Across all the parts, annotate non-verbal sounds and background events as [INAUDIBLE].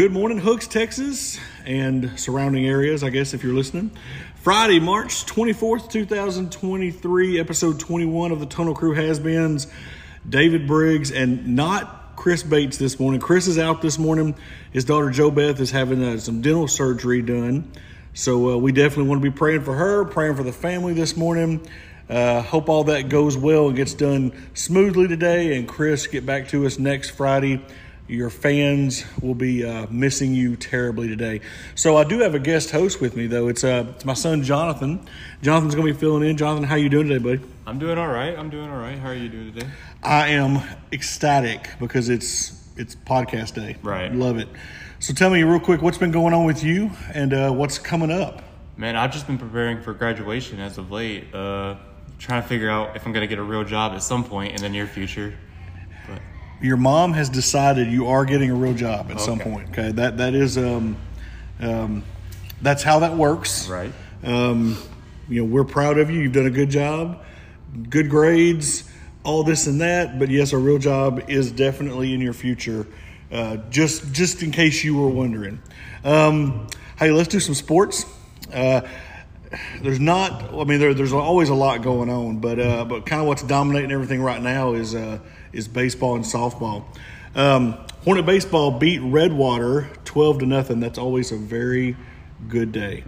Good morning, Hooks, Texas, and surrounding areas, I guess, if you're listening. Friday, March 24th, 2023, episode 21 of the Tunnel Crew Has Beens. David Briggs and not Chris Bates this morning. Chris is out this morning. His daughter Joe Beth is having uh, some dental surgery done. So uh, we definitely want to be praying for her, praying for the family this morning. Uh, hope all that goes well and gets done smoothly today. And Chris, get back to us next Friday. Your fans will be uh, missing you terribly today. So I do have a guest host with me, though. It's uh, it's my son Jonathan. Jonathan's going to be filling in. Jonathan, how you doing today, buddy? I'm doing all right. I'm doing all right. How are you doing today? I am ecstatic because it's it's podcast day. Right. Love it. So tell me real quick, what's been going on with you and uh, what's coming up? Man, I've just been preparing for graduation as of late. Uh, trying to figure out if I'm going to get a real job at some point in the near future. Your mom has decided you are getting a real job at some point. Okay, that that is um, um, that's how that works. right. Um, you know, we're proud of you. You've done a good job, good grades, all this and that. But yes, a real job is definitely in your future. Uh, just just in case you were wondering. Um, hey, let's do some sports. Uh, there's not. I mean, there, there's always a lot going on, but uh, but kind of what's dominating everything right now is uh, is baseball and softball. Um, Hornet baseball beat Redwater twelve to nothing. That's always a very good day.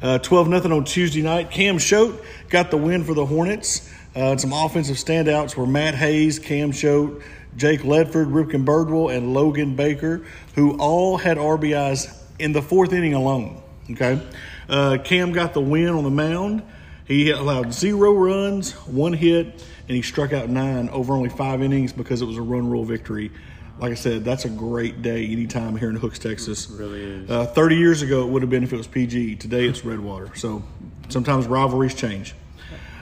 Uh, twelve nothing on Tuesday night. Cam Choate got the win for the Hornets. Uh, and some offensive standouts were Matt Hayes, Cam Choate, Jake Ledford, Ripken Birdwell, and Logan Baker, who all had RBIs in the fourth inning alone. Okay, uh, Cam got the win on the mound. He allowed zero runs, one hit, and he struck out nine over only five innings because it was a run rule victory. Like I said, that's a great day anytime here in Hooks, Texas. really is. Uh, 30 years ago, it would have been if it was PG. Today, it's Redwater. So sometimes rivalries change.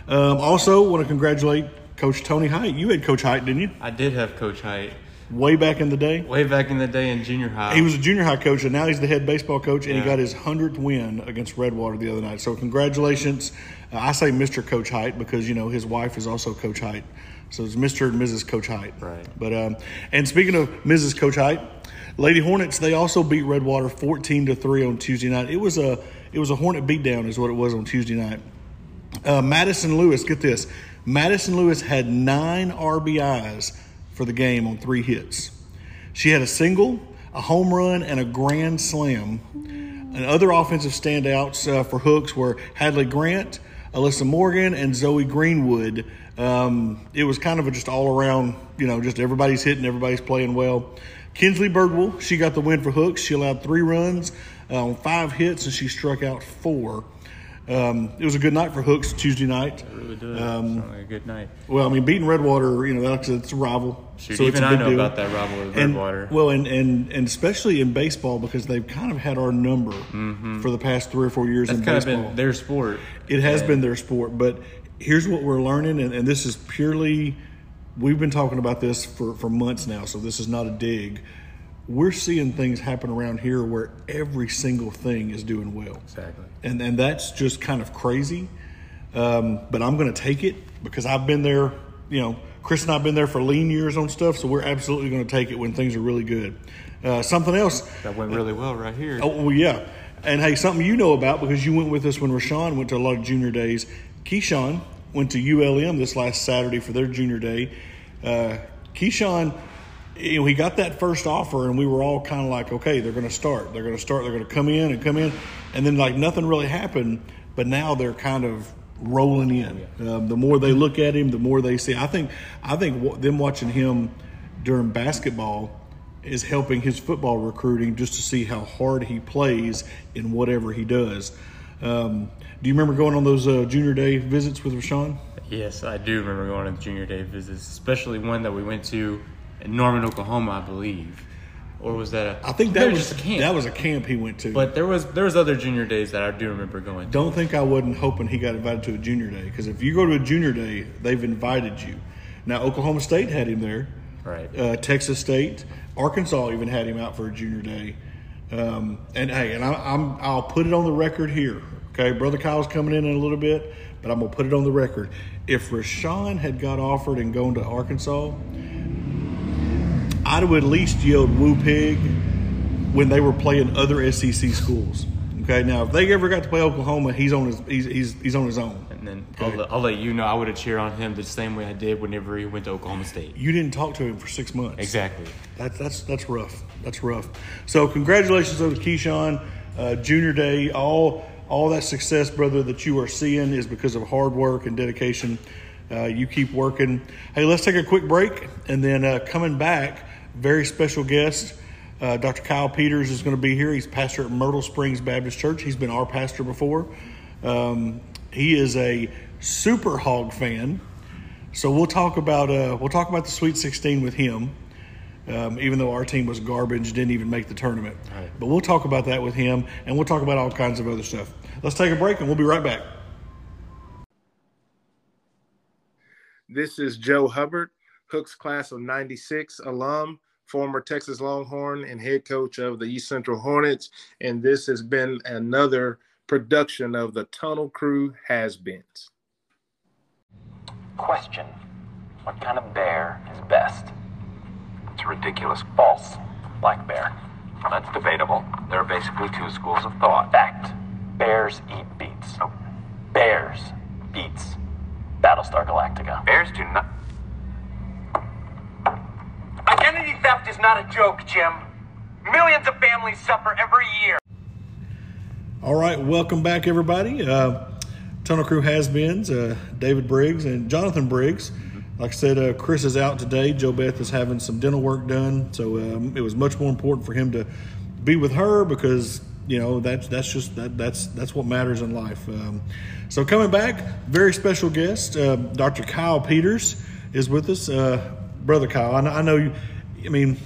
Um, also, want to congratulate Coach Tony Height. You had Coach Height, didn't you? I did have Coach Height Way back in the day. way back in the day in junior high. He was a junior high coach, and now he's the head baseball coach, and he got his 100th win against Redwater the other night. So, congratulations. Uh, I say Mr. Coach Height because, you know, his wife is also Coach Height. So, it's Mr. and Mrs. Coach Height. Right. But, um, and speaking of Mrs. Coach Height, Lady Hornets, they also beat Redwater 14 to 3 on Tuesday night. It was a it was a Hornet beatdown, is what it was on Tuesday night. Uh, Madison Lewis, get this. Madison Lewis had nine RBIs for the game on three hits. She had a single, a home run, and a grand slam. And other offensive standouts uh, for Hooks were Hadley Grant, Alyssa Morgan, and Zoe Greenwood. Um, it was kind of a just all around, you know, just everybody's hitting, everybody's playing well. Kinsley Birdwell, she got the win for Hooks. She allowed three runs uh, on five hits, and she struck out four. Um, it was a good night for Hooks Tuesday night. It really does. Um, like a good night. Well, I mean, beating Redwater, you know, that's it's a rival. Shoot, so it's even I know deal. about that rivalry with And, Redwater. well, and, and and especially in baseball because they've kind of had our number for the past three or four years Mm-hmm. That's in kind of been their sport. it has And been their sport, but here's what we're learning, and, and this is purely. We've been talking about this for for months now, so this is not a dig. We're seeing things happen around here where every single thing is doing well Exactly. and and that's just kind of crazy. Um, but I'm going to take it because I've been there. You know, Chris and I've been there for lean years on stuff, so we're absolutely going to take it when things are really good. Uh, something else. That went really well right here. Oh well, yeah. And hey, something you know about because you went with us when Rashawn went to a lot of junior days. Keyshawn went to ULM this last Saturday for their junior day. Uh, Keyshawn, you know, he got that first offer, and we were all kind of like, okay, they're going to start. They're going to start. They're going to come in and come in, and then like nothing really happened. But now they're kind of rolling in. Um, the more they look at him, the more they see. I think. I think wa- them watching him during basketball is helping his football recruiting just to see how hard he plays in whatever he does. Um, do you remember going on those uh, junior day visits with Rashawn? Yes, I do remember going on the junior day visits, especially one that we went to in Norman, Oklahoma, I believe. Or was that a? I think that was just a camp. that was a camp he went to. But there was there was other junior days that I do remember going. don't think I wasn't hoping he got invited to a junior day because if you go to a junior day, they've invited you. Now Oklahoma State had him there. Right. uh, Texas State, Arkansas even had him out for a junior day. Um, and hey, and I, I'm I'll put it on the record here. Okay, brother Kyle's coming in in a little bit, but I'm gonna put it on the record. If Rashawn had got offered and gone to Arkansas, I'd have at least yelled "Woo Pig" when they were playing other SEC schools. Okay, now if they ever got to play Oklahoma, he's on his he's he's, he's on his own. And then I'll, let- I'll let you know I would have cheered on him the same way I did whenever he went to Oklahoma State. You didn't talk to him for six months. Exactly. That's that's that's rough. That's rough. So congratulations on Keyshawn, uh, Junior Day. All all that success, brother, that you are seeing is because of hard work and dedication. Uh, you keep working. Hey, let's take a quick break, and then uh, coming back, very special guest. Uh, Dr. Kyle Peters is going to be here. He's pastor at Myrtle Springs Baptist Church. He's been our pastor before. Um, he is a super hog fan. So we'll talk about uh, we'll talk about the Sweet 16 with him. Um, even though our team was garbage, didn't even make the tournament. Right. But we'll talk about that with him, and we'll talk about all kinds of other stuff. Let's take a break, and we'll be right back. This is Joe Hubbard, Hooks class of 96 alum, former Texas Longhorn and head coach of the East Central Hornets. And this has been another production of the Tunnel Crew Has Beens. Question What kind of bear is best? It's ridiculous. False. Black bear. That's debatable. There are basically two schools of thought. Fact. Bears eat beets. Oh. Bears beets. Battlestar Galactica. Bears do not. Identity theft is not a joke, Jim. Millions of families suffer every year. All right, welcome back, everybody. Uh, Tunnel Crew has beens, uh, David Briggs and Jonathan Briggs. Like I said, uh, Chris is out today. Joe Beth is having some dental work done, so um, it was much more important for him to be with her because you know that's that's just that that's that's what matters in life. Um, so coming back, very special guest, uh, Dr. Kyle Peters is with us. Uh, Brother Kyle, I I know you. I mean,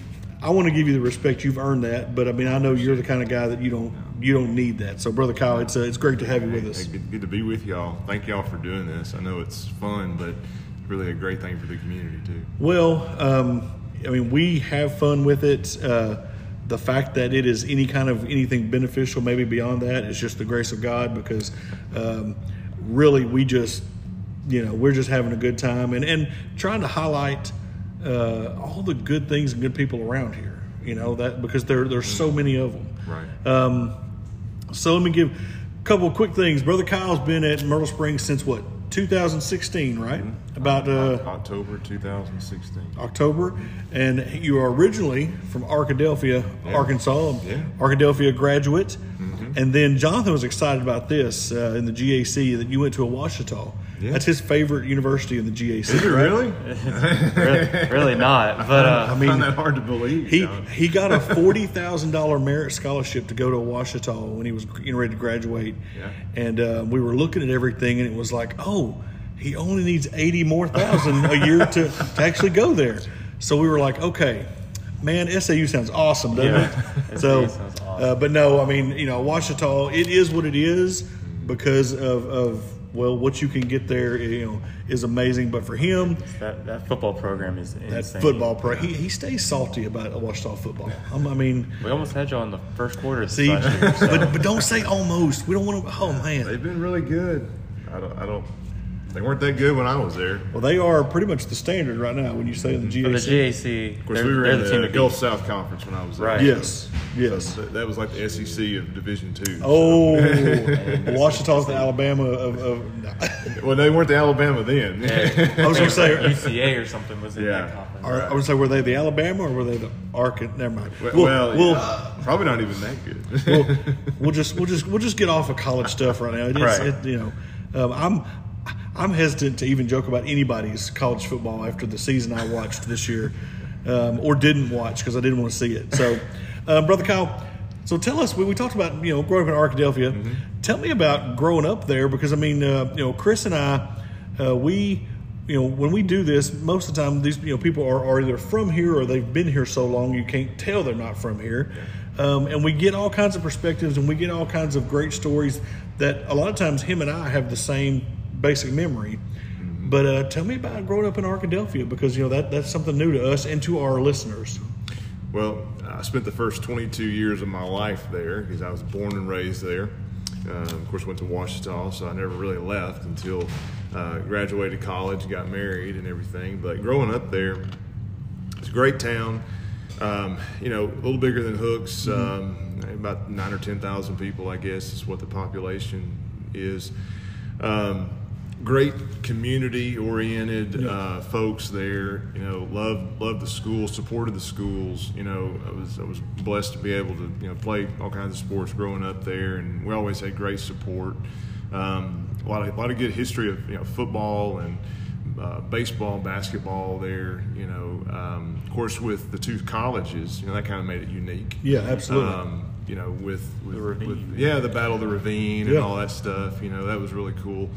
I want to give you the respect you've earned that, but I mean, I know you're the kind of guy that you don't you don't need that. So, Brother Kyle, it's uh, it's great to have you with us. Hey, good, good to be with y'all. Thank y'all for doing this. I know it's fun, but really a great thing for the community too. Well, um, I mean, we have fun with it. Uh, the fact that it is any kind of anything beneficial, maybe beyond that, is just the grace of God because um, really we just, you know, we're just having a good time and, and trying to highlight uh, all the good things and good people around here. You know that because there there's so many of them. Right. Um, so let me give a couple of quick things. Brother Kyle's been at Myrtle Springs since what 2016, right? About uh, October 2016. October, and you are originally from Arkadelphia, Arkansas, Yeah. Arkadelphia graduate, and then Jonathan was excited about this uh, in the GAC that you went to a Ouachita. Yeah. That's his favorite university in the GAC. Is it right? really? [LAUGHS] really, really not. But uh, I I mean, find that hard to believe. He John. he got a [LAUGHS] forty thousand dollar merit scholarship to go to Ouachita when he was getting ready to graduate, Yeah. and uh, we were looking at everything, and it was like, oh, he only needs eighty more thousand a year to, to actually go there. So we were like, okay, man, SAU sounds awesome, doesn't Yeah. it? [LAUGHS] So, sounds awesome. uh, but no, I mean, you know, Ouachita, it is what it is because of of well, what you can get there, you know, is amazing. But for him, that, that football program is that insane. football pro, he, he stays salty about Ouachita football. Um, I mean. We almost had you on the first quarter. Of See, year, so. but, but don't say almost. We don't want to. Oh man. They've been really good. I don't. I don't. They weren't that good when I was there. Well, they are pretty much the standard right now when you say in the For the GAC. GAC, Of course, we were in the the, Gulf. South Conference when I was there. Right. Yes, yes. So that was like the SEC of Division Two. Oh, Ouachita's the [LAUGHS] Alabama of. of Well, they weren't the Alabama then. [LAUGHS] I was going to say. UCA or something was in Yeah. that conference. Are, I was going to say, were they the Alabama or were they the Arkansas? Never mind. well, We'll, well, we'll, yeah, probably not even that good. we'll, [LAUGHS] we'll just we'll just we'll just get off of college stuff right now. It is, Right. it, you know, um, I'm I'm hesitant to even joke about anybody's college football after the season I watched this year, um, or didn't watch because I didn't want to see it. So, um, brother Kyle, so tell us. We, we talked about you know growing up in Arkadelphia. Mm-hmm. Tell me about growing up there because I mean uh, you know Chris and I uh, we. You know, when we do this, most of the time these you know people are, are either from here or they've been here so long you can't tell they're not from here. Um, and we get all kinds of perspectives and we get all kinds of great stories that a lot of times him and I have the same basic memory. But uh, tell me about growing up in Arkadelphia because you know that that's something new to us and to our listeners. Well, I spent the first 22 years of my life there because I was born and raised there. Uh, of course, went to Ouachita, so I never really left until uh, graduated college, got married, and everything. But growing up there, it's a great town. Um, you know, a little bigger than Hooks, um, about nine or ten thousand people, I guess, is what the population is. Um, great community oriented uh, folks there. You know, love love the school, supported the schools. You know, I was I was blessed to be able to you know play all kinds of sports growing up there, and we always had great support. Um, a lot of a lot of good history of you know football and. Uh, baseball, basketball there, you know, um, of course with the two colleges, you know, that kind of made it unique. Yeah, absolutely. Um, you know, with, with, The ravine. with- yeah, the Battle of the Ravine and Yeah. all that stuff. You know, that was really cool.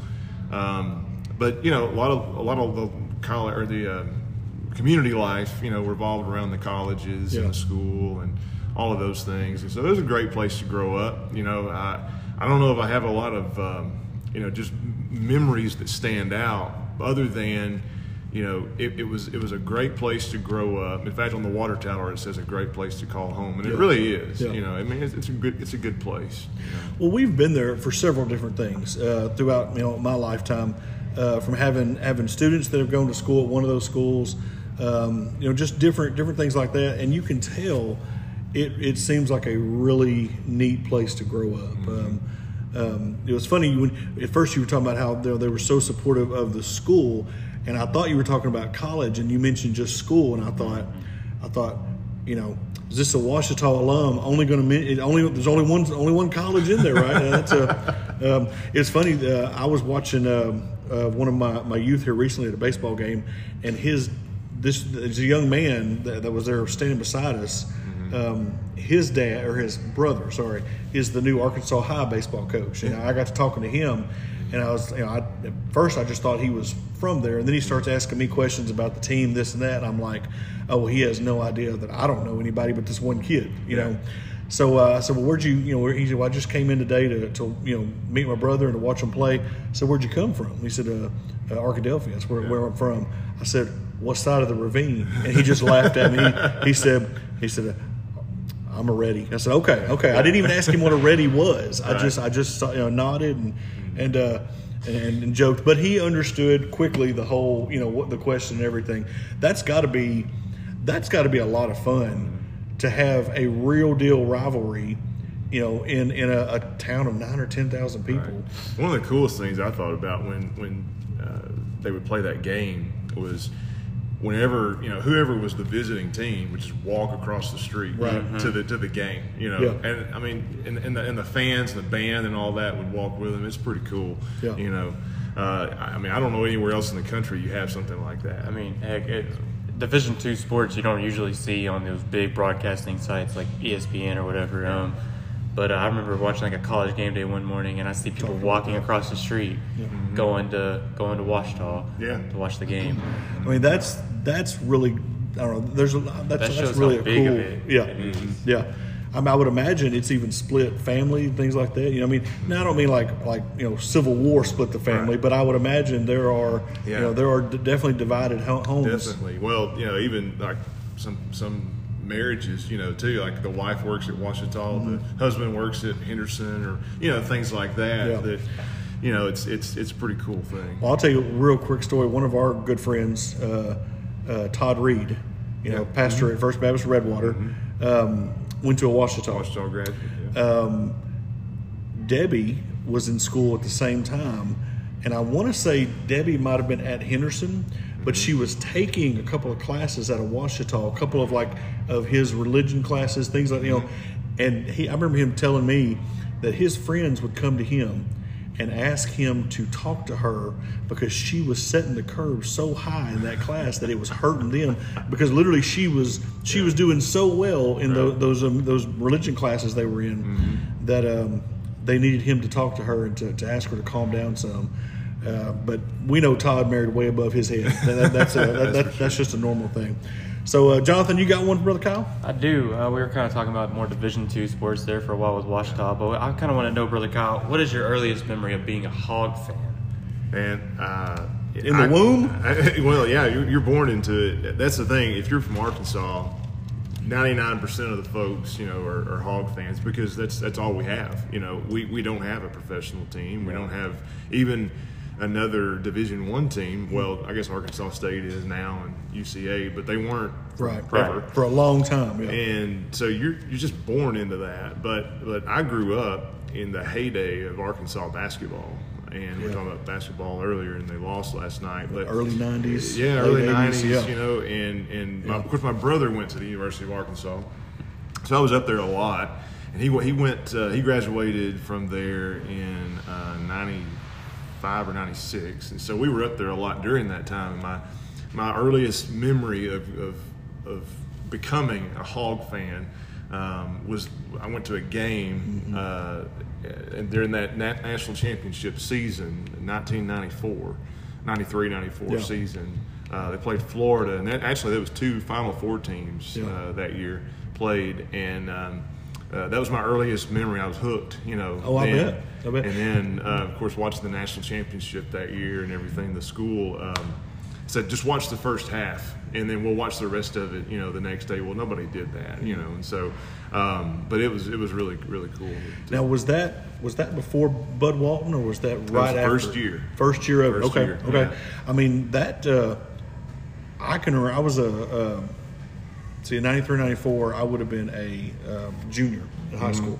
Um, but you know, a lot of a lot of the college or the uh, community life, you know, revolved around the colleges Yeah. and the school and all of those things. And so it was a great place to grow up. You know, I I don't know if I have a lot of um, you know just memories that stand out other than you know, it, it was it was a great place to grow up. In fact, on the water tower it says a great place to call home, and it really is. Yeah. You know, I mean, it's, it's a good it's a good place. Well, we've been there for several different things uh, throughout you know my lifetime, uh, from having having students that have gone to school at one of those schools, um, you know, just different different things like that, and you can tell it it seems like a really neat place to grow up. Um, um, it was funny when at first you were talking about how they, they were so supportive of the school, and I thought you were talking about college, and you mentioned just school, and I thought, I thought, you know, is this a Ouachita alum? Only going to it only there's only one only one college in there, right? And that's a, [LAUGHS] um, it's funny. Uh, I was watching um uh, one of my, my youth here recently at a baseball game, and his this is a young man that, that was there standing beside us. Um, his dad or his brother, sorry, is the new Arkansas High baseball coach, and I got to talking to him, and I was, you know, I, at first I just thought he was from there, and then he starts asking me questions about the team, this and that, and I'm like, oh, well, he has no idea that I don't know anybody but this one kid, you know. So uh, I said, well, where'd you, you know, where, he said, well, I just came in today to, to, you know, meet my brother and to watch him play. So where'd you come from? He said, uh, uh, Arkadelphia. That's where, where I'm from. I said, what side of the ravine? And he just laughed at me. He, he said, he said, I'm a Reddie. I said, okay, okay. I didn't even ask him what a Reddie was. I just, I just you know, nodded and and uh, and, and joked. But he understood quickly the whole, you know, what the question and everything. That's got to be, that's got to be a lot of fun to have a real deal rivalry, you know, in in a, a town of nine or ten thousand people. One of the coolest things I thought about when when uh, they would play that game was whenever you know whoever was the visiting team would just walk across the street Right. to the to the game. You know, Yeah. and I mean, and, and the and the fans and the band and all that would walk with them. It's pretty cool. Yeah. You know, uh, I I mean, I don't know anywhere else in the country you have something like that. I mean, heck, it, Division two sports you don't usually see on those big broadcasting sites like ESPN or whatever. Um, but uh, I remember watching like a college game day one morning, and I see people walking across the street, going to going to Ouachita Yeah. to watch the game. I mean, that's that's really I don't know. There's a that's That that's really a cool. yeah, yeah. I, mean, I would imagine it's even split family and things like that. You know, I mean, now I don't mean like like you know Civil War split the family, Right. but I would imagine there are you Yeah. know there are d- definitely divided ho- homes. Definitely. Well, you know, even like some some marriages, you know, too. Like the wife works at Ouachita, the husband works at Henderson, or you know, things like that. Mm-hmm. Yeah. That you know, it's it's it's a pretty cool thing. Well, I'll tell you a real quick story. One of our good friends, uh, uh, Todd Reed, you know, pastor Mm-hmm. at First Baptist Redwater, um, went to a Ouachita. Ouachita graduate. Yeah. Uh, Debbie was in school at the same time, and I want to say Debbie might have been at Henderson, but she was taking a couple of classes out of Ouachita, a couple of like of his religion classes, things like you know. And he, I remember him telling me that his friends would come to him and ask him to talk to her because she was setting the curve so high in that class that it was hurting them because literally she was she was doing so well in tho- those um, those religion classes they were in that um, they needed him to talk to her and to, to ask her to calm down some. Uh, but we know Todd married way above his head. That, that- that's a, that, that, [LAUGHS] that's just a normal thing. So, uh, Jonathan, you got one, for brother Kyle? I do. Uh, we were kind of talking about more Division two sports there for a while with Ouachita, but I kind of want to know, brother Kyle, what is your earliest memory of being a Hog fan? And uh, In the womb? [LAUGHS] I- well, yeah, you're, you're born into it. That's the thing. If you're from Arkansas, 99% of the folks, you know, are, are hog fans because that's that's all we have. You know, we, we don't have a professional team. We don't have even another Division One team. Well, I guess Arkansas State is now and UCA, but they weren't Right. forever. For a long time. Yeah. And so you're you're just born into that. But but I grew up in the heyday of Arkansas basketball. And we are talking about basketball earlier, and they lost last night. But early 90s. yeah, early 80s, nineties, yeah. you know, and and my, of course my brother went to the University of Arkansas, so I was up there a lot. And he he went uh, he graduated from there in uh, ninety five or ninety six, and so we were up there a lot during that time. My my earliest memory of of, of becoming a Hog fan um, was I went to a game uh, and during that nat- national championship season, 1994, 93, 94 Yeah. season. Uh, they played Florida, and that, actually there was two Final Four teams Yeah. uh, that year played, and um, uh, that was my earliest memory. I was hooked, you know. Oh, I then. bet. I bet. And then, uh, of course, watching the national championship that year and everything. The school um, said, just watch the first half, and then we'll watch the rest of it. You know, the next day. Well, nobody did that, you know, and so. Um, but it was it was really really cool. Now was that was that before Bud Walton or was that right the after? first year. First year of. First okay. year, okay. yeah. I mean that uh, I can. I was a uh, see in 93, 94, I would have been a um, junior in Mm-hmm. high school,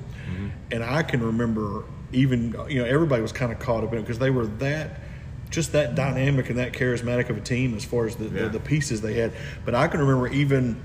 and I can remember even you know everybody was kind of caught up in it because they were that. Just that dynamic and that charismatic of a team as far as the, Yeah. the, the pieces they had. But I can remember even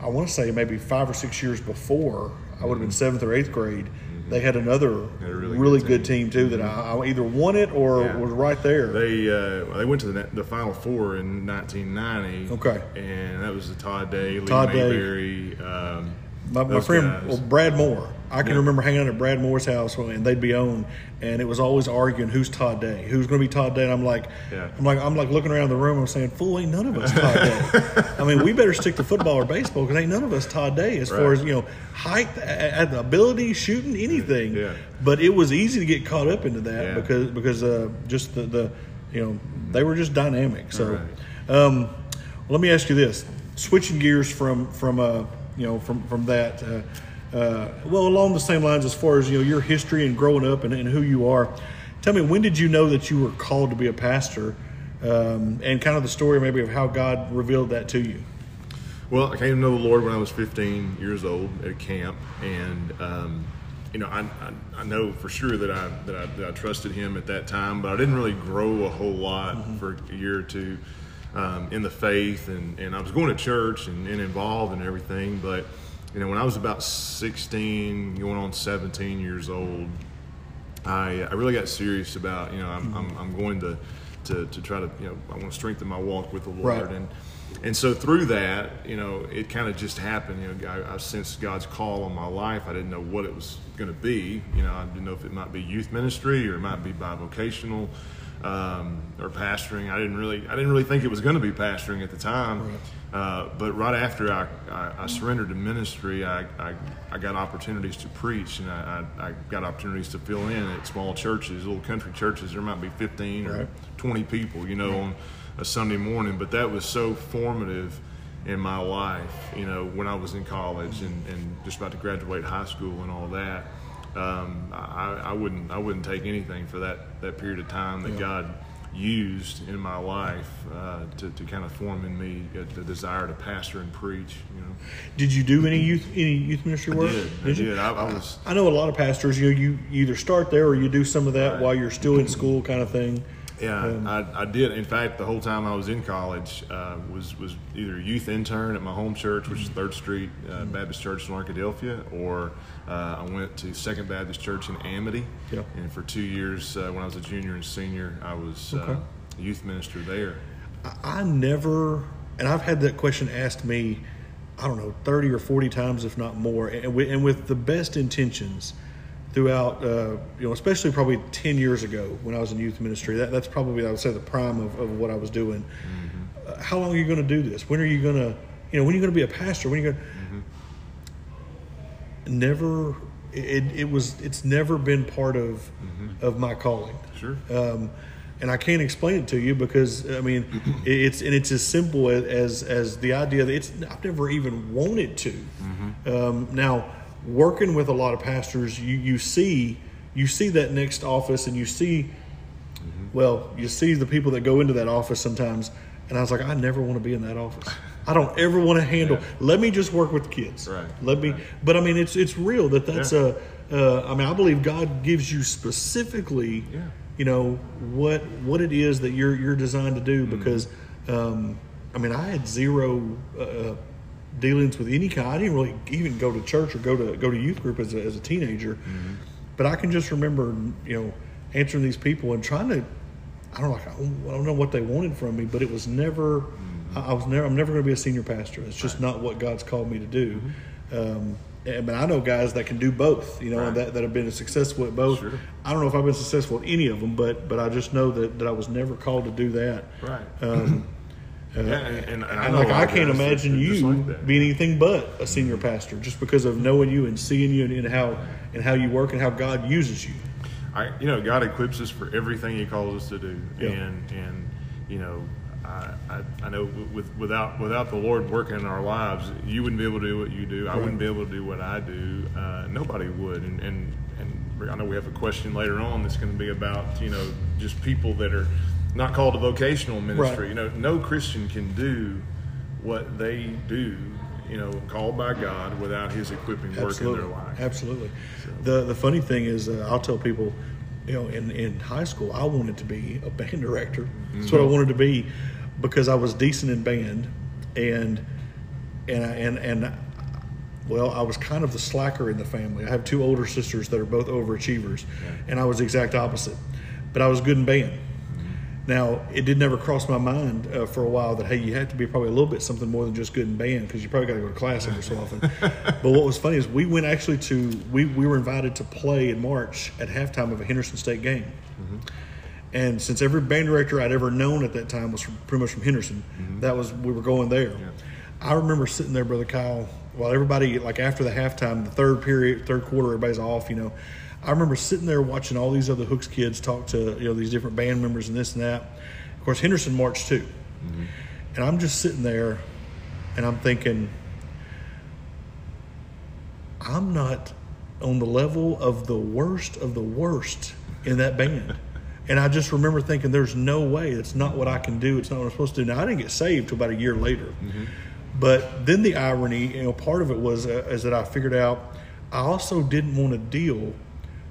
I want to say maybe five or six years before, I would have been seventh or eighth grade. They had another Mm-hmm. Had really, really good, good team. too that I, I either won it or Yeah. was right there. They uh, they went to the, the Final Four in 1990. Okay. and that was the Todd Day, Lee Todd Day. Mayberry. Um, my, my friend Brad Moore. I can Yeah. remember hanging out at Brad Moore's house and they'd be on, and it was always arguing who's Todd Day, who's going to be Todd Day. And I'm like, Yeah. I'm like, I'm like looking around the room. I'm saying, fool, ain't none of us Todd Day. [LAUGHS] I mean, we better stick to football or baseball because ain't none of us Todd Day as far as you know height, a- a- ability, shooting, anything. Yeah. But it was easy to get caught up into that Yeah. because because uh, just the, the you know they were just dynamic. So, Right. um, let me ask you this: switching gears from from uh, you know from from that. Uh, uh, well, along the same lines as far as you know your history and growing up and, and who you are. Tell me, when did you know that you were called to be a pastor, um, and kind of the story maybe of how God revealed that to you? Well, I came to know the Lord when I was 15 years old at a camp, and um, you know, I, I, I know for sure that I, that I that I trusted Him at that time, but I didn't really grow a whole lot for a year or two um, in the faith, and, and I was going to church and, and involved and everything, but you know, when I was about 16, going on 17 years old, I, I really got serious about you know I'm, I'm, I'm going to, to to try to you know I want to strengthen my walk with the Lord. Right. and and so through that you know it kind of just happened you know I, I sensed God's call on my life. I didn't know what it was going to be. You know I didn't know if it might be youth ministry or it might be bivocational um, or pastoring. I didn't really I didn't really think it was going to be pastoring at the time uh, but right after I, I, I surrendered to ministry, I, I, I got opportunities to preach, and I, I, I got opportunities to fill in at small churches, little country churches. There might be 15 or 20 people, you know, on a Sunday morning. But that was so formative in my life, you know, when I was in college and, and just about to graduate high school and all that. Um, I, I wouldn't I wouldn't take anything for that, that period of time that God used in my life uh, to, to kind of form in me uh, the desire to pastor and preach. You know, Did you do any youth any youth ministry work? did I you? did I, I was I know a lot of pastors. You you either start there or you do some of that Right. while you're still in [CLEARS THROAT] school, kind of thing. Yeah Um, I, I did. In fact, the whole time I was in college uh, was was either youth intern at my home church, which is Third Street uh, Baptist Church in Arkadelphia, or uh, I went to Second Baptist Church in Amity. Yeah. And for two years, uh, when I was a junior and senior, I was Okay. uh, youth minister there. I never, and I've had that question asked me, I don't know, 30 or 40 times, if not more, and with, and with the best intentions throughout, uh, you know, especially probably 10 years ago when I was in youth ministry. That, that's probably, I would say, the prime of, of what I was doing. Uh, how long are you going to do this? When are you going to, you know, when are you going to be a pastor? When are you going to. Never, it, it was, it's never been part of, of my calling Sure. um, and I can't explain it to you because I mean [CLEARS THROAT] it's and it's as simple as as, as the idea that it's I've never even wanted to. Um, now, working with a lot of pastors, you you see you see that next office and you see Well, you see the people that go into that office sometimes, and I was like, I never want to be in that office. I don't ever want to handle. Let me just work with kids. Right. Let me. But I mean, it's it's real that that's Yeah. a. Uh, I mean, I believe God gives you specifically, Yeah. you know, what what it is that you're you're designed to do. Mm-hmm. Because, um, I mean, I had zero uh, dealings with any kind. I didn't really even go to church or go to go to youth group as a, as a teenager. Mm-hmm. But I can just remember, you know, answering these people and trying to. I don't know. like, I don't know what they wanted from me, but it was never. Mm-hmm. I I was never. I'm never going to be a senior pastor. It's just not what God's called me to do. Um, and, but I know guys that can do both. You know, Mm-hmm. Right. that, that have been successful at both. Sure. I don't know if I've been successful at any of them, but but I just know that, that I was never called to do that. Right. Um, uh, Yeah, and, and, and I like I can't imagine you like being anything but a senior pastor, just because of knowing you and seeing you and, and how and how you work and how God uses you. I, you know, God equips us for everything He calls us to do, Yeah. and and you know, I, I, I know with without without the Lord working in our lives, you wouldn't be able to do what you do. I wouldn't be able to do what I do. Uh, nobody would, and and and I know we have a question later on that's going to be about you know just people that are not called a vocational ministry. Right. You know, no Christian can do what they do. You know, called by God without His equipping work in their life. absolutely. The the funny thing is, uh, I'll tell people, you know, in in high school, I wanted to be a band director. That's what I wanted to be because I was decent in band, and and I, and and well, I was kind of the slacker in the family. I have two older sisters that are both overachievers, and I was the exact opposite. But I was good in band. Now, it did never cross my mind uh, for a while that hey, you have to be probably a little bit something more than just good in band because you probably got to go to class every so often. [LAUGHS] but what was funny is we went actually to we we were invited to play in March at halftime of a Henderson State game. And since every band director I'd ever known at that time was from, pretty much from Henderson, that was we were going there. I remember sitting there, brother Kyle, while everybody like after the halftime, the third period, third quarter, everybody's off. You know, I remember sitting there watching all these other Hooks kids talk to you know these different band members and this and that. Of course, Henderson marched too, and I'm just sitting there, and I'm thinking, I'm not on the level of the worst of the worst in that band. [LAUGHS] And I just remember thinking, there's no way. It's not what I can do. It's not what I'm supposed to do. Now, I didn't get saved till about a year later. But then the irony, you know, part of it was uh, is that I figured out I also didn't want to deal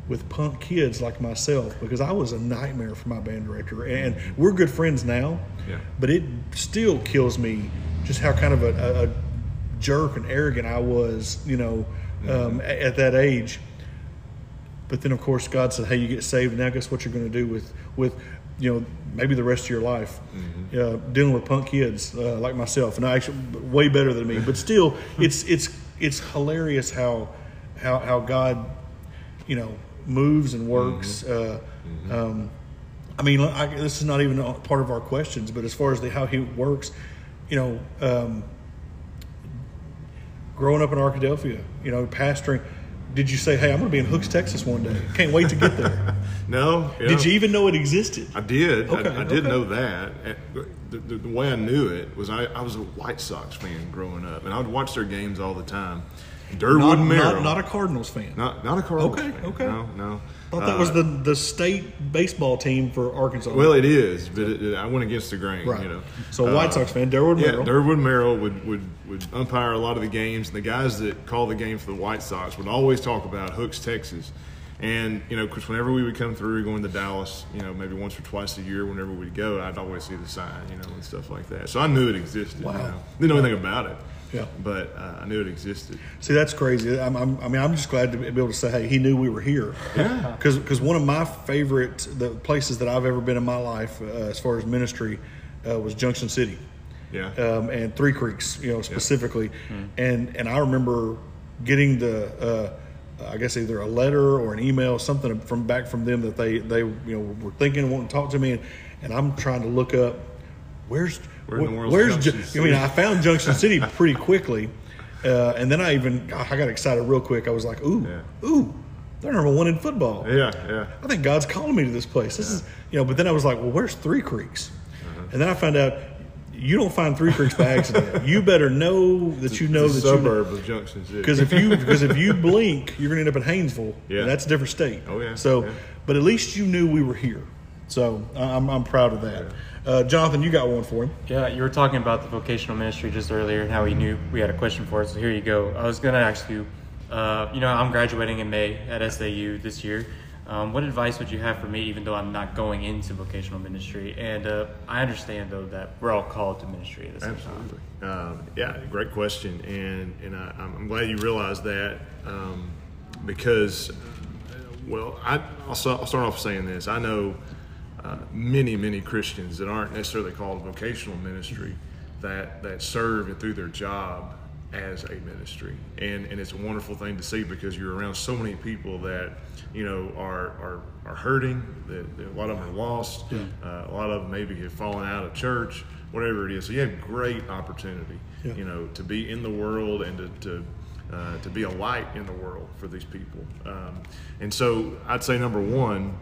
with punk kids like myself because I was a nightmare for my band director. And we're good friends now, Yeah. but it still kills me just how kind of a, a, a jerk and arrogant I was, you know, um, at that age. But then, of course, God said, "Hey, you get saved. Now, guess what you're going to do with with you know maybe the rest of your life uh, dealing with punk kids uh, like myself, and I actually way better than me. But still, [LAUGHS] it's it's it's hilarious how how how God you know moves and works. Uh, um, I mean, I, this is not even part of our questions, but as far as the, how He works, you know. Um, growing up in Arkadelphia, you know, pastoring, did you say, "Hey, I'm going to be in Hooks, Texas one day. Can't wait to get there"? [LAUGHS] No, yeah. Did you even know it existed? I did. Okay, I, I did okay. know that. The, the, the way I knew it was I, I was a White Sox fan growing up, and I would watch their games all the time. Durwood Not, Merrill. not, not a Cardinals fan. not, not a Cardinals Okay, fan. okay. Okay. No, no. I thought that was the, the state baseball team for Arkansas. Well, it is, but it, it- I went against the grain. right. You know. So, White Uh, Sox fan, Durwood Yeah, Merrill. Durwood Merrill would, would, would umpire a lot of the games, and the guys that call the game for the White Sox would always talk about Hooks, Texas. And, you know, because whenever we would come through going to Dallas, you know, maybe once or twice a year, whenever we'd go, I'd always see the sign, you know, and stuff like that. So I knew it existed. Wow. You know. Didn't know anything about it. Yeah. But uh, I knew it existed. See, that's crazy. I'm, I'm, I mean, I'm just glad to be able to say, hey, he knew we were here. Yeah. Because one of my favorite the places that I've ever been in my life, uh, as far as ministry, uh, was Junction City. Yeah. um, and Three Creeks, you know, specifically. And and I remember getting the, uh, I guess either a letter or an email, something from back from them that they they you know were thinking wanting to talk to me, and, and I'm trying to look up where's Where in the world's where's Junction Ju- I mean, I found Junction City pretty quickly, uh, and then I even I got excited real quick. I was like, ooh, Yeah. ooh, they're number one in football. Yeah, yeah. I think God's calling me to this place. This is, you know, but then I was like, well, where's Three Creeks? Uh-huh. And then I found out you don't find Three Creeks by accident. [LAUGHS] you better know that you know that you suburb of Junction City. because if you because if you [LAUGHS] blink, you're going to end up in Haynesville. Yeah. and that's a different state. Oh, yeah, So, yeah. but at least you knew we were here. So I'm, I'm proud of that. Uh, Jonathan, you got one for him. Yeah, you were talking about the vocational ministry just earlier and how he knew we had a question for it. So here you go. I was going to ask you, uh, you know, I'm graduating in May at SAU this year. Um, what advice would you have for me, even though I'm not going into vocational ministry? And uh, I understand, though, that we're all called to ministry at the same Absolutely. time. Um, yeah, great question, and and I, I'm glad you realized that um, because, uh, well, I, I'll, I'll start off saying this. I know uh, many many Christians that aren't necessarily called vocational ministry that that serve and through their job as a ministry, and and it's a wonderful thing to see because you're around so many people that you know are are, are hurting. That, that a lot of them are lost. Uh, a lot of them maybe have fallen out of church, whatever it is. So you have great opportunity, Yeah. you know, to be in the world and to. to uh, to be a light in the world for these people, um, and so I'd say number one,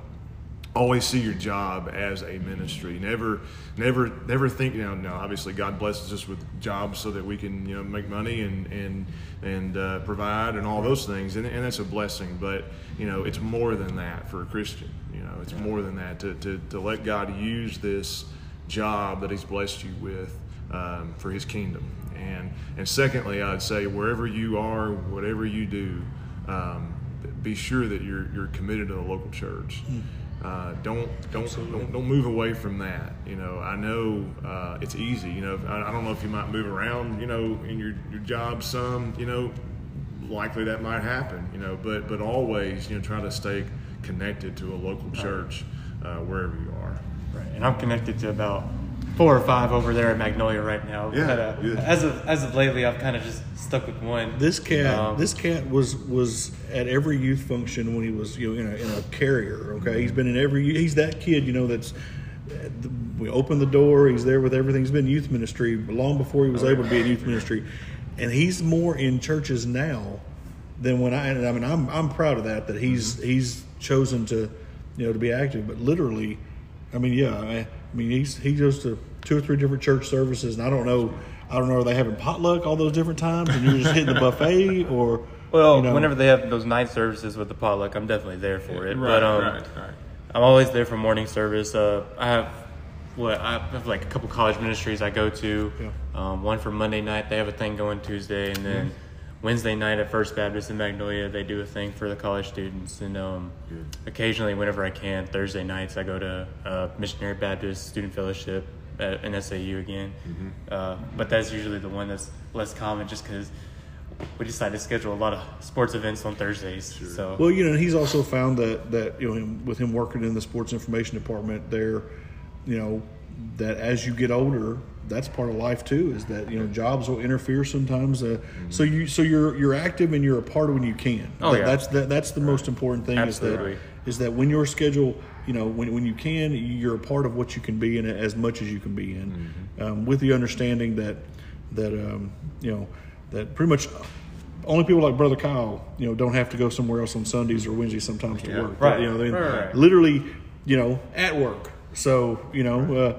always see your job as a ministry. Never, never, never think. You know, no. Obviously, God blesses us with jobs so that we can, you know, make money and and and uh, provide and all those things, and, and that's a blessing. But you know, it's more than that for a Christian. You know, it's more than that to, to to let God use this job that He's blessed you with um, for His kingdom. And and secondly, I'd say wherever you are, whatever you do. Um, be sure that you're you're committed to the local church. Uh, don't don't, don't don't move away from that. You know, I know uh, it's easy. You know, I, I don't know if you might move around. You know, in your your job some. You know, likely that might happen. You know, but but always you know try to stay connected to a local church uh, wherever you are. Right. And I'm connected to about four or five over there at Magnolia right now. Yeah, But, uh, yeah. As of as of lately, I've kind of just stuck with one. This cat, Um, this cat was was at every youth function when he was you know in a, in a carrier. Okay, he's been in every. He's that kid, you know. That's we open the door. He's there with everything. He's been youth ministry long before he was able to be in youth ministry, and he's more in churches now than when I. And I mean, I'm I'm proud of that. That he's he's chosen to you know to be active. But literally, I mean, yeah, I, I mean he's he goes to two or three different church services, and I don't know. I don't know. Are they having potluck all those different times, and you're just hitting the buffet, [LAUGHS] or well, you know, whenever they have those night services with the potluck, I'm definitely there for it. but um, right. I'm always there for morning service. Uh, I have what I have like a couple college ministries I go to. Yeah. Um, one for Monday night, they have a thing going Tuesday, and then Wednesday night at First Baptist in Magnolia, they do a thing for the college students. And um, occasionally, whenever I can, Thursday nights I go to uh, Missionary Baptist Student Fellowship at an SAU again. Uh, but that's usually the one that's less common, just because. We decided to schedule a lot of sports events on Thursdays, so Well, you know, he's also found that that you know, him, with him working in the sports information department, there, you know, that as you get older, that's part of life too. Is that you know jobs will interfere sometimes. Uh, So you so you're you're active and you're a part of when you can. Oh, That- yeah. That's the, that's the most important thing. Absolutely. Is that is that when your schedule, you know, when when you can, you're a part of what you can be in it as much as you can be in, um, with the understanding that that um, you know that pretty much only people like Brother Kyle, you know, don't have to go somewhere else on Sundays or Wednesdays sometimes to Yeah. work. Right. You know, they Right, right. literally, you know, at work. So you know,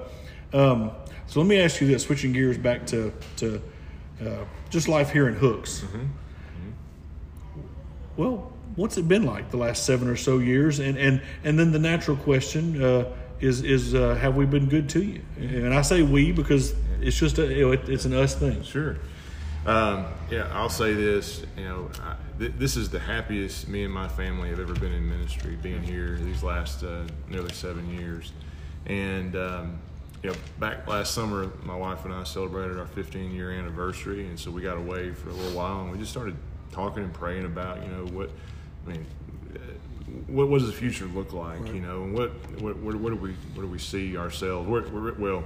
uh, um, so let me ask you this: switching gears back to to uh, just life here in Hooks. Well, what's it been like the last seven or so years? And and and then the natural question uh, is is uh, have we been good to you? And I say we because it's just a, you know, it, it's an us thing. Sure. Um, yeah, I'll say this. You know, I, th- this is the happiest me and my family have ever been in ministry, being here these last uh, nearly seven years. And um, you know, back last summer, my wife and I celebrated our 15 year anniversary, and so we got away for a little while, and we just started talking and praying about, you know, what I mean. uh, What, what does the future look like? You know, and what, what, where do we, where do we see ourselves? Where, where, well,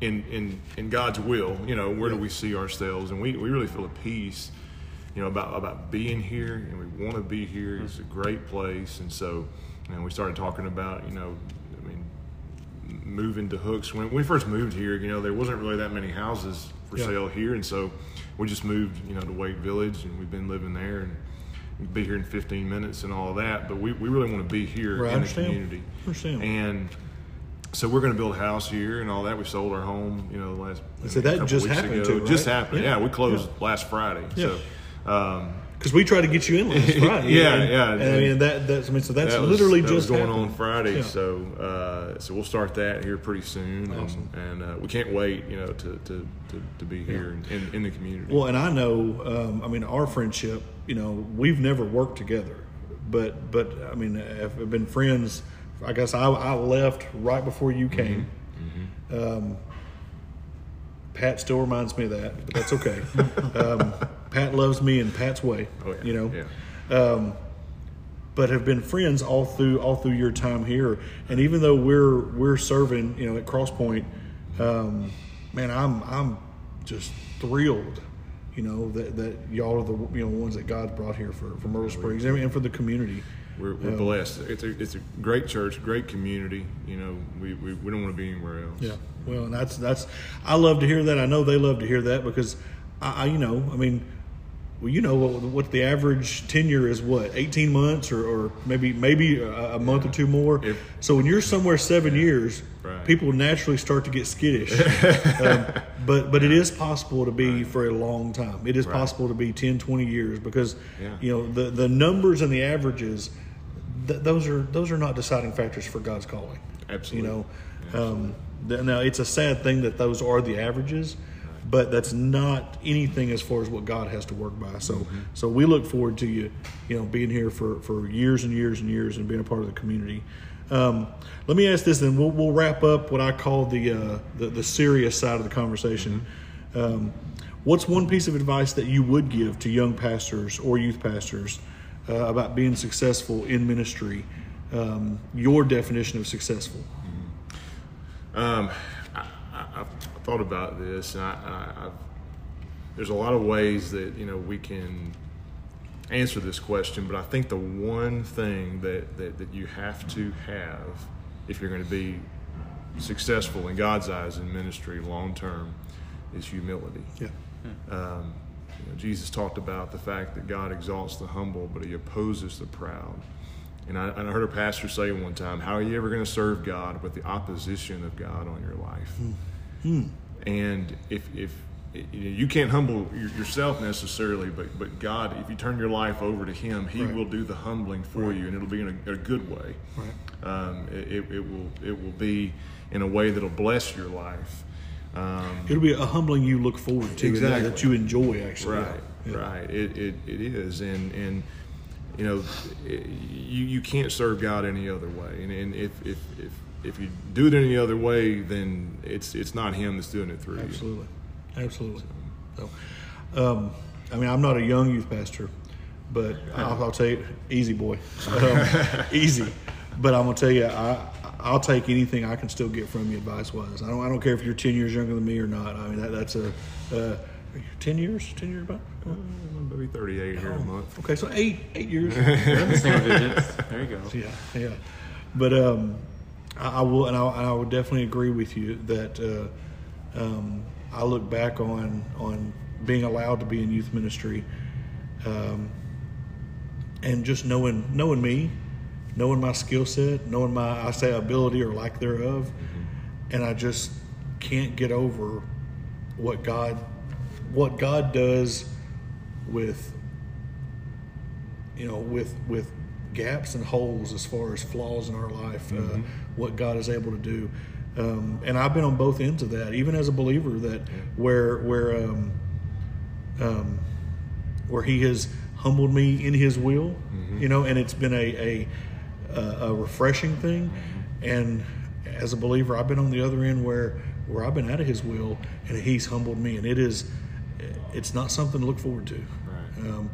in, in, in God's will, you know, where do we see ourselves? And we, we really feel a peace, you know, about, about being here and we want to be here. It's a great place. And so, you know, we started talking about, you know, I mean, moving to Hooks. When we first moved here, you know, there wasn't really that many houses for Yeah. sale here. And so we just moved, you know, to Wake Village and we've been living there and be here in 15 minutes and all that. But we, we really want to be here Right, in the community. Understand. And so we're going to build a house here and all that. We sold our home, you know, the last So that just happened ago. too, Just happened. Yeah. Yeah, we closed last Friday. Yeah. So, um, because we tried to get you in last [LAUGHS] Friday. Yeah, and, yeah. And, I mean that that's I mean so that's That was- literally that just going happened. on Friday. Yeah. So uh, so we'll start that here pretty soon, Awesome. and, and uh, we can't wait, you know, to to, to, to be here in, in the community. Well, and I know, um, I mean, our friendship, you know, we've never worked together, but but I mean, have been friends. I guess I, I left right before you Mm-hmm. came. Um, Pat still reminds me of that, but that's okay. [LAUGHS] um, Pat loves me in Pat's way, Oh, yeah. you know. Yeah. Um, but have been friends all through all through your time here. And even though we're we're serving, you know, at Crosspoint, um, man, I'm I'm just thrilled, you know, that, that y'all are the you know ones that God brought here for for Myrtle Springs and and for the community. We're, we're blessed. It's a it's a great church, great community. You know, we, we, we don't want to be anywhere else. Yeah. Well, and that's that's I love to hear that. I know they love to hear that because I, I you know, I mean, well, you know what what the average tenure is what eighteen months or, or maybe maybe a, a month or two more. If- so when you're somewhere seven years, Right. people naturally start to get skittish. [LAUGHS] um, but but it is possible to be for a long time. It is possible to be 10, 20 years because Yeah. you know the the numbers and the averages. Th- those are those are not deciding factors for God's calling. Absolutely. You know, um, th- now it's a sad thing that those are the averages, but that's not anything as far as what God has to work by. So, Mm-hmm. so we look forward to you, you know, being here for, for years and years and years and being a part of the community. Um, let me ask this, then we'll, we'll wrap up what I call the, uh, the the serious side of the conversation. Um, what's one piece of advice that you would give to young pastors or youth pastors uh, about being successful in ministry? Um, your definition of successful. Um, I, I've thought about this, and I, I, I've, there's a lot of ways that you know we can answer this question, but I think the one thing that, that, that you have to have if you're going to be successful in God's eyes in ministry long term is humility. Yeah. Um, you know, Jesus talked about the fact that God exalts the humble, but He opposes the proud. And I, and I heard a pastor say one time, "How are you ever going to serve God with the opposition of God on your life?" And if if you, can't humble yourself necessarily, but but God, if you turn your life over to Him, He Right. will do the humbling for you, and it'll be in a, a good way. Right. Um, it, it, will it will be in a way that'll bless your life. Um, It'll be a humbling you look forward to, exactly. that- that you enjoy actually. Right, Yeah. right. It, it, it is, and and you know, it, you you can't serve God any other way. And, and if, if if if you do it any other way, then it's it's not Him that's doing it through you. Absolutely, absolutely. So, um, I mean, I'm not a young youth pastor, but I'll, I'll tell you, easy boy, um, [LAUGHS] easy. But I'm gonna tell you, I I'll take anything I can still get from you advice wise. I don't I don't care if you're 10 years younger than me or not. I mean, that, that's a uh, 10 years, 10 years about. Uh, Maybe 38 here in a month. Okay, so eight eight years. We're in the single digits. There you go. Yeah, yeah. But um, I, I will, and I, and I definitely agree with you that uh, um, I look back on on being allowed to be in youth ministry, um, and just knowing knowing me, knowing my skill set, knowing my I say ability or lack thereof, and I just can't get over what God what God does with you know, with with gaps and holes as far as flaws in our life, uh, what God is able to do. Um, and I've been on both ends of that, even as a believer, that where where um, um, where He has humbled me in His will, you know, and it's been a a, a refreshing thing. And as a believer, I've been on the other end where where I've been out of His will, and He's humbled me, and it is it's not something to look forward to. Right. Um,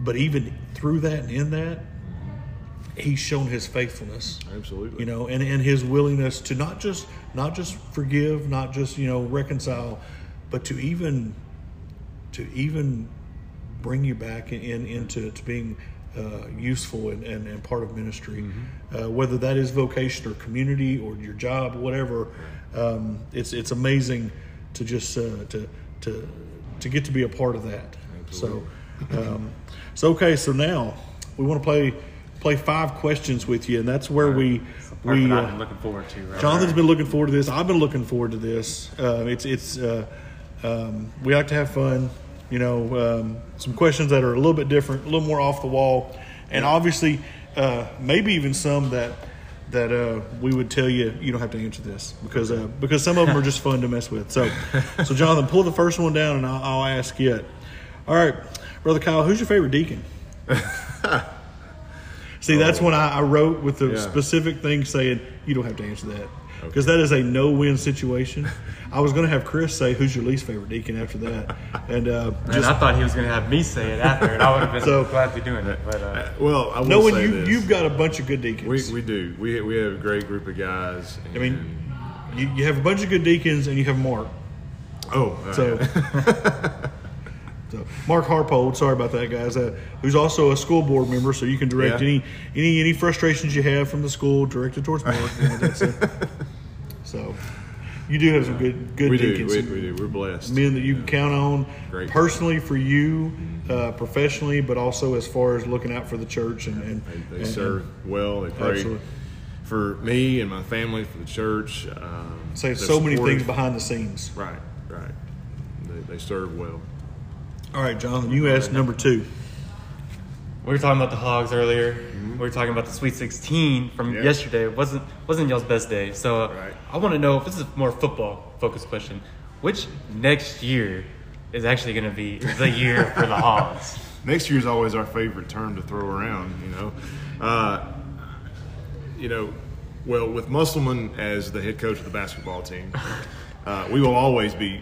but even through that and in that, he's shown his faithfulness. Absolutely. You know, and, and his willingness to not just not just forgive, not just you know reconcile, but to even to even bring you back in, in into to being uh, useful and, and, and part of ministry, uh, whether that is vocation or community or your job, whatever. Um, it's it's amazing to just uh, to to to get to be a part of that. So, um, so okay. So now we want to play play five questions with you, and that's where we Part we. I've uh, been looking forward to. Right Jonathan's been looking forward to this. I've been looking forward to this. Uh, it's it's uh, um, we like to have fun. You know, um, some questions that are a little bit different, a little more off the wall, and obviously, uh, maybe even some that that uh, we would tell you you don't have to answer this because uh, because some of them are just [LAUGHS] fun to mess with. So, so Jonathan, pull the first one down, and I'll, I'll ask it. All right, brother Kyle, who's your favorite deacon? [LAUGHS] See, that's when I, I wrote with the Yeah. specific thing saying you don't have to answer that because that is a no-win situation. I was going to have Chris say who's your least favorite deacon after that, and uh, [LAUGHS] And just I thought he was going to have me say it after, and I would have been [LAUGHS] So- gladly doing it. But uh, Well, I will knowing say you, this. you've got a bunch of good deacons. we, we do. We, we have a great group of guys. I mean, you, you have a bunch of good deacons, and you have Mark. oh, uh, So, [LAUGHS] so Mark Harpold, sorry about that, guys. Uh, who's also a school board member, so you can direct Yeah. any any any frustrations you have from the school directed towards Mark. You know, that's it. [LAUGHS] So, you do have some good good we deacons. Do, we, we, do. We're blessed. men that you can count on Great. personally for you, uh, professionally, but also as far as looking out for the church and and, They, they and- serve well. They pray Absolutely. for me and my family, for the church. Um, say so many things behind the scenes. Right, right. They, they serve well. All right, Jonathan, you asked number two. we were talking about the Hogs earlier. We were talking about the Sweet 16 from Mm-hmm. Yeah. yesterday. It wasn't wasn't y'all's best day. So uh, Right. I want to know if this is a more football focused question. Which next year is actually going to be the year for the Hogs? [LAUGHS] Next year is always our favorite term to throw around. You know, uh, you know, well with Musselman as the head coach of the basketball team, [LAUGHS] uh, we will always be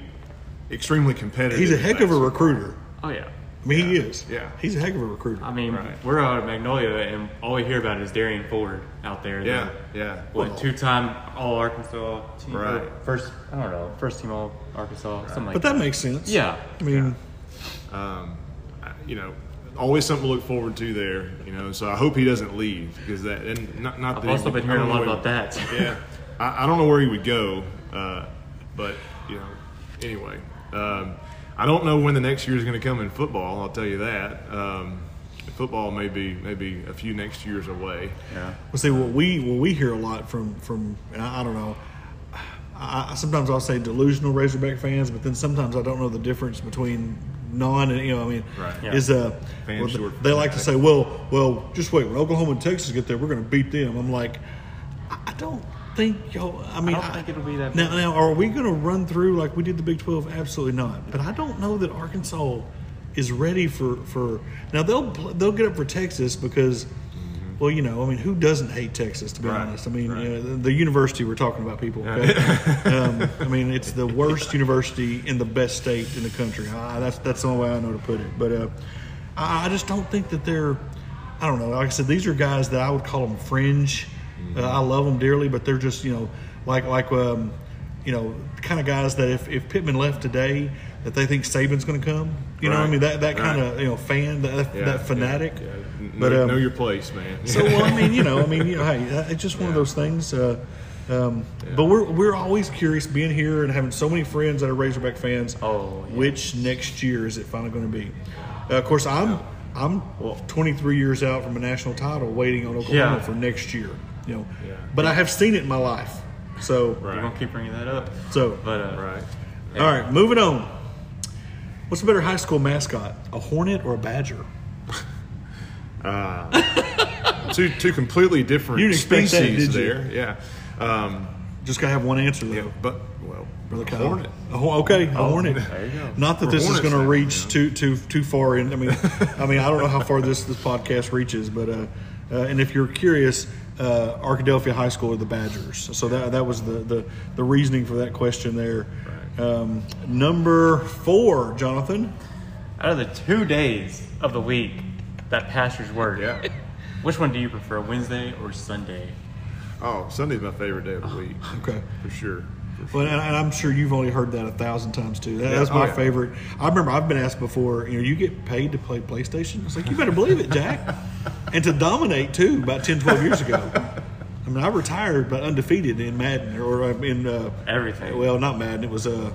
extremely competitive. He's a in heck of a recruiter. Oh yeah. I mean, he is. Yeah. he's a heck of a recruiter. I mean, Right. we're out at Magnolia, and all we hear about is Derrian Ford out there. Yeah, the, yeah. What two-time All Arkansas team? or Right. First, I don't know, first team All Arkansas, something like but that makes sense. Yeah. I mean, um, I- you know, always something to look forward to there. You know, so I hope he doesn't leave because that and not not I've that he also would- been I hearing a don't lot know about where- that. [LAUGHS] Yeah, I, I don't know where he would go, uh, but you know, anyway, um, I don't know when the next year is going to come in football. I'll tell you that. Um, football may be maybe a few next years away. Yeah. well, see what we what we hear a lot from from and I, I don't know. I, I- sometimes I'll say delusional Razorback fans, but then sometimes I don't know the difference between non and you know I mean Right. Yeah. is uh Fans well, short for they like to say well well just wait when Oklahoma and Texas get there we're going to beat them. I'm like I, I don't think y'all. I mean don't think it'll be that now. bad. Now are we going to run through like we did the Big Twelve? Absolutely not. But I don't know that Arkansas is ready for for now. They'll they'll get up for Texas because. Well, you know, I mean, who doesn't hate Texas? To be Right, honest, I mean, right. you know, the, the university we're talking about, people. Okay? um, I mean, it's the worst university in the best state in the country. I, that's that's the only way I know to put it. But uh, I, I just don't think that they're. I don't know. Like I said, these are guys that I would call them fringe. Uh, I love them dearly, but they're just you know like like um, you know kind of guys that if, if Pittman left today, that they think Saban's going to come. You know, what I mean that that kind right. of you know fan that Yeah, that fanatic. Yeah, yeah. But know, um, know your place, man. so well, I mean, you know, I mean, you [LAUGHS] know, hey, it's just one of those things. Uh, um, But we're we're always curious being here and having so many friends that are Razorback fans. Oh, which next year is it finally going to be? Uh, of course, I'm I'm 23 years out from a national title, waiting on Oklahoma for next year. You know, Yeah. but I have seen it in my life. So, We're gonna keep bringing that up. so But uh, right. all right, moving on. What's a better high school mascot, a hornet or a badger? [LAUGHS] Two two completely different You didn't expect that, species did you? there. Yeah. Um, Just gotta have one answer though. yeah, but well, Brother Kyle. hornet. A okay, a hornet. there you go. Not that We're this is going to reach you too too too far in. I mean, I mean, I don't know how far this this [LAUGHS] podcast reaches, but uh, uh, and if you're curious, uh, Arkadelphia High School or the Badgers. So that that was the the, the reasoning for that question there. Um, number four, Jonathan. out of the two days of the week that pastors work, Yeah. [LAUGHS] which one do you prefer, Wednesday or Sunday? Oh, Sunday's my favorite day of the week. Okay. For sure. Well, and, and I'm sure you've only heard that a thousand times too. That, that's Oh, my yeah. favorite. I remember I've been asked before. You know, you get paid to play PlayStation. I was like, you better believe it, Jack. [LAUGHS] and to dominate too, about 10, 12 years ago. I mean, I retired but undefeated in Madden or uh, in uh, Everything. Well, not Madden. It was uh,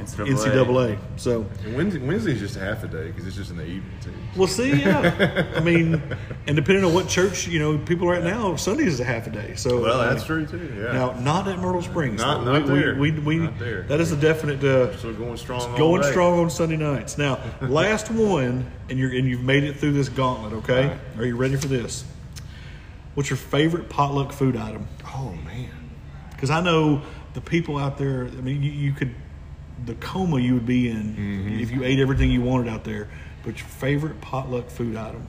NCAA. NCAA. So And Wednesday, Wednesday's just half a day because it's just in the evening too. we'll see. Yeah, I mean, and depending on what church you know, people right now Sundays is a half a day. So Well, that's true too. Yeah. Now, not at Myrtle Springs. Not- though. not we, there. We, we, we, Not there. That is a definite. Uh, so going strong. all going day. strong on Sunday nights. Now, [LAUGHS] last one, and you're and you've made it through this gauntlet. Okay, All right. are you ready for this? What's your favorite potluck food item? Oh man. Because I know the people out there. I mean, you, you could the coma you would be in Mm-hmm. if you ate everything you wanted out there. But your favorite potluck food item?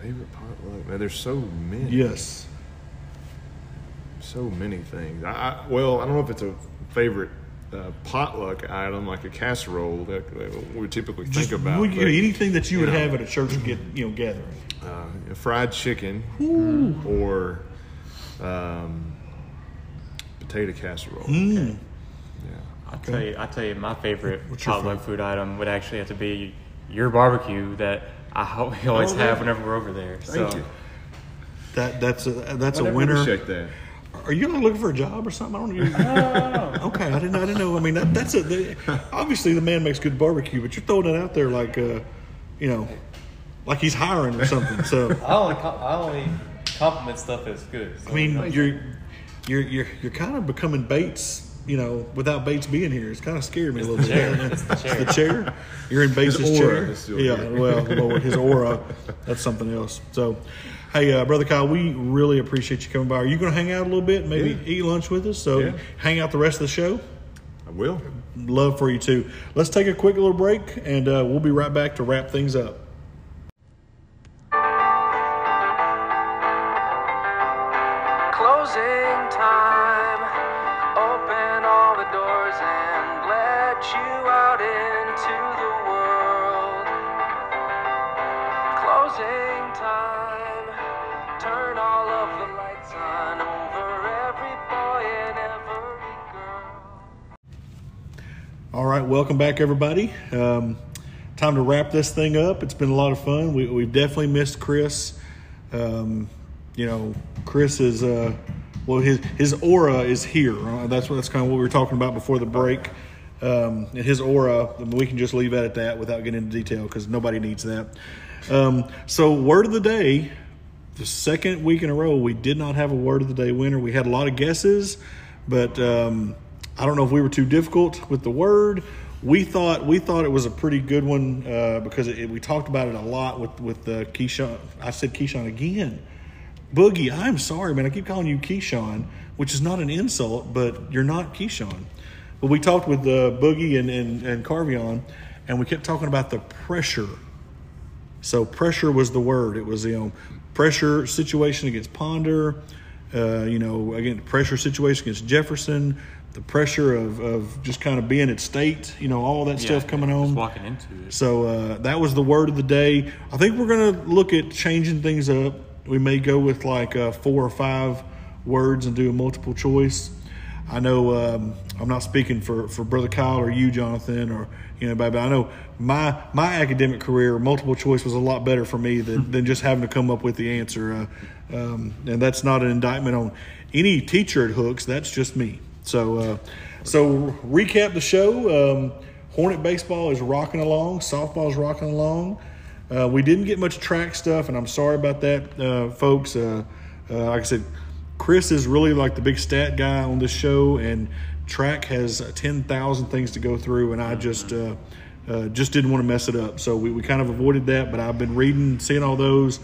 Favorite potluck? Man, there's so many. Yes. So many things. I, I well, I don't know if it's a favorite uh, potluck item like a casserole that, that we typically think Just about. would you- but, anything that you would know. have at a church get you know gathering. uh, fried chicken or um, potato casserole. Mm. Yeah. I'll tell you, I tell you, my favorite What's your potluck food item would actually have to be your barbecue that I ho- [LAUGHS] we always Oh, have whenever we're over there. Thank so you. That that's a that's I a never winner. appreciate that. Are you looking for a job or something? I don't know. [LAUGHS] okay, I didn't. I didn't know. I mean, that, that's a. The, obviously, the man makes good barbecue, but you're throwing it out there like, uh, you know, like he's hiring or something. So, [LAUGHS] I only I only compliment stuff that's good. I mean, you're you're you're you're kind of becoming Bates. You know, without Bates being here, it's kind of scared me a little bit. chair. It's the chair. the chair. You're in Bates' His chair. aura is yeah. here. Well, Lord, his aura. That's something else. So. Hey, uh, brother Kyle, we really appreciate you coming by. Are you going to hang out a little bit, maybe Yeah. eat lunch with us? So, Yeah. hang out the rest of the show. I will. love for you too. Let's take a quick little break and uh, we'll be right back to wrap things up. Out into the world. Closing time. Turn all of the lights on over every boy and every girl. All right, welcome back, everybody. Um, time to wrap this thing up. It's been a lot of fun. We, we've definitely missed Chris. Um, you know, Chris is uh, well, his his aura is here. Uh, that's what that's kind of what we were talking about before the break. Um, and his aura, we can just leave that at that without getting into detail because nobody needs that. Um, so, word of the day. The second week in a row, we did not have a word of the day winner. We had a lot of guesses, but um, I don't know if we were too difficult with the word. We thought we thought it was a pretty good one uh, because it, we talked about it a lot with with uh, Keyshawn. I said Keyshawn again. Boogie, I'm sorry, man. I keep calling you Keyshawn, which is not an insult, but you're not Keyshawn. But we talked with uh, Boogie and and, and Carvion, and we kept talking about the pressure so pressure was the word. It was you know pressure situation against Ponder, uh, you know again pressure situation against Jefferson, the pressure of, of just kind of being at state, you know all that stuff coming Just home. walking into it. So uh, that was the word of the day. I think we're gonna look at changing things up. We may go with like uh, four or five words and do a multiple choice. I know um, I'm not speaking for, for Brother Kyle or you, Jonathan, or you know, but I know my my academic career, multiple choice was a lot better for me than, than just having to come up with the answer. Uh, um, and that's not an indictment on any teacher at Hooks. That's just me. So, uh, so recap the show. Um, Hornet baseball is rocking along. Softball is rocking along. Uh, we didn't get much track stuff, and I'm sorry about that, uh, folks. Uh, uh, like I said, Chris is really like the big stat guy on this show, and track has ten thousand things to go through, and I just uh, uh, just didn't want to mess it up. So we, we kind of avoided that. But I've been reading, seeing all those.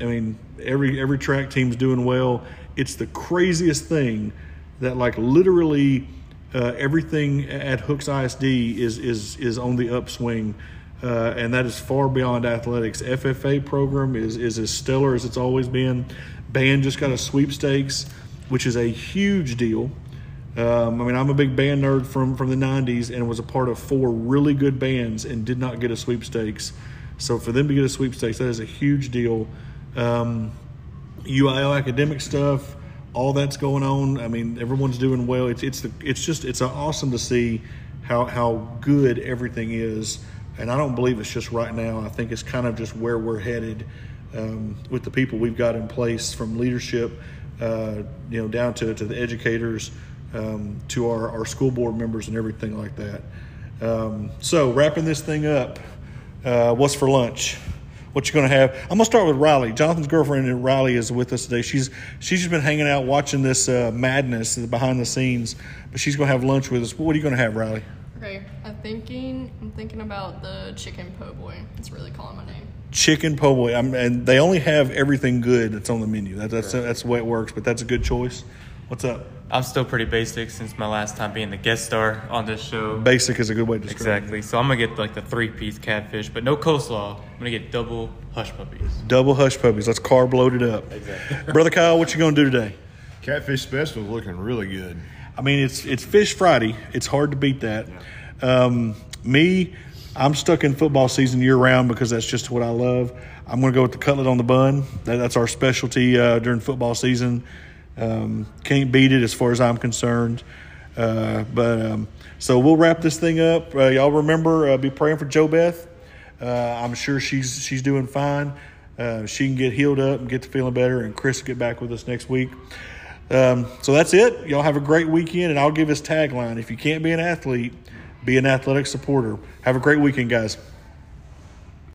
I mean, every every track team's doing well. It's the craziest thing that like literally uh, everything at Hooks ISD is is is on the upswing, uh, and that is far beyond athletics. FFA program is is as stellar as it's always been. Band just got a sweepstakes, which is a huge deal. Um, I mean, I'm a big band nerd from from the '90s, and was a part of four really good bands, and did not get a sweepstakes. So for them to get a sweepstakes, that is a huge deal. Um, UIL academic stuff, all that's going on. I mean, everyone's doing well. It's it's the it's just it's awesome to see how how good everything is. And I don't believe it's just right now. I think it's kind of just where we're headed um, with the people we've got in place, from leadership, uh, you know, down to to the educators. um, to our, our school board members and everything like that. Um, so wrapping this thing up, uh, what's for lunch? What you gonna have? I'm gonna start with Riley. Jonathan's girlfriend Riley is with us today. She's she's just been hanging out watching this uh, madness behind the scenes, but she's gonna have lunch with us. What are you gonna have, Riley? Okay, I'm thinking. I'm thinking about the chicken po' boy. It's really calling my name. Chicken po' boy. I'm, and they only have everything good that's on the menu. That, that's that's the way it works. But that's a good choice. What's up? I'm still pretty basic since my last time being the guest star on this show. Basic is a good way to describe Exactly. So I'm gonna get like the three piece catfish, but no coleslaw. I'm gonna get double hush puppies. Double hush puppies. Let's carb load it up. Exactly. Brother Kyle, what you gonna do today? Catfish special is looking really good. I mean, it's it's Fish Friday. It's hard to beat that. Um, me, I'm stuck in football season year round because that's just what I love. I'm going to go with the cutlet on the bun. That, that's our specialty uh, during football season. Um, can't beat it as far as I'm concerned. Uh, but um, so we'll wrap this thing up. Uh, y'all remember, uh, be praying for Joe Beth. Uh, I'm sure she's she's doing fine. Uh, she can get healed up and get to feeling better, and Chris get back with us next week. Um, so that's it. Y'all have a great weekend, and I'll give his tagline: If you can't be an athlete, be an athletic supporter. Have a great weekend, guys.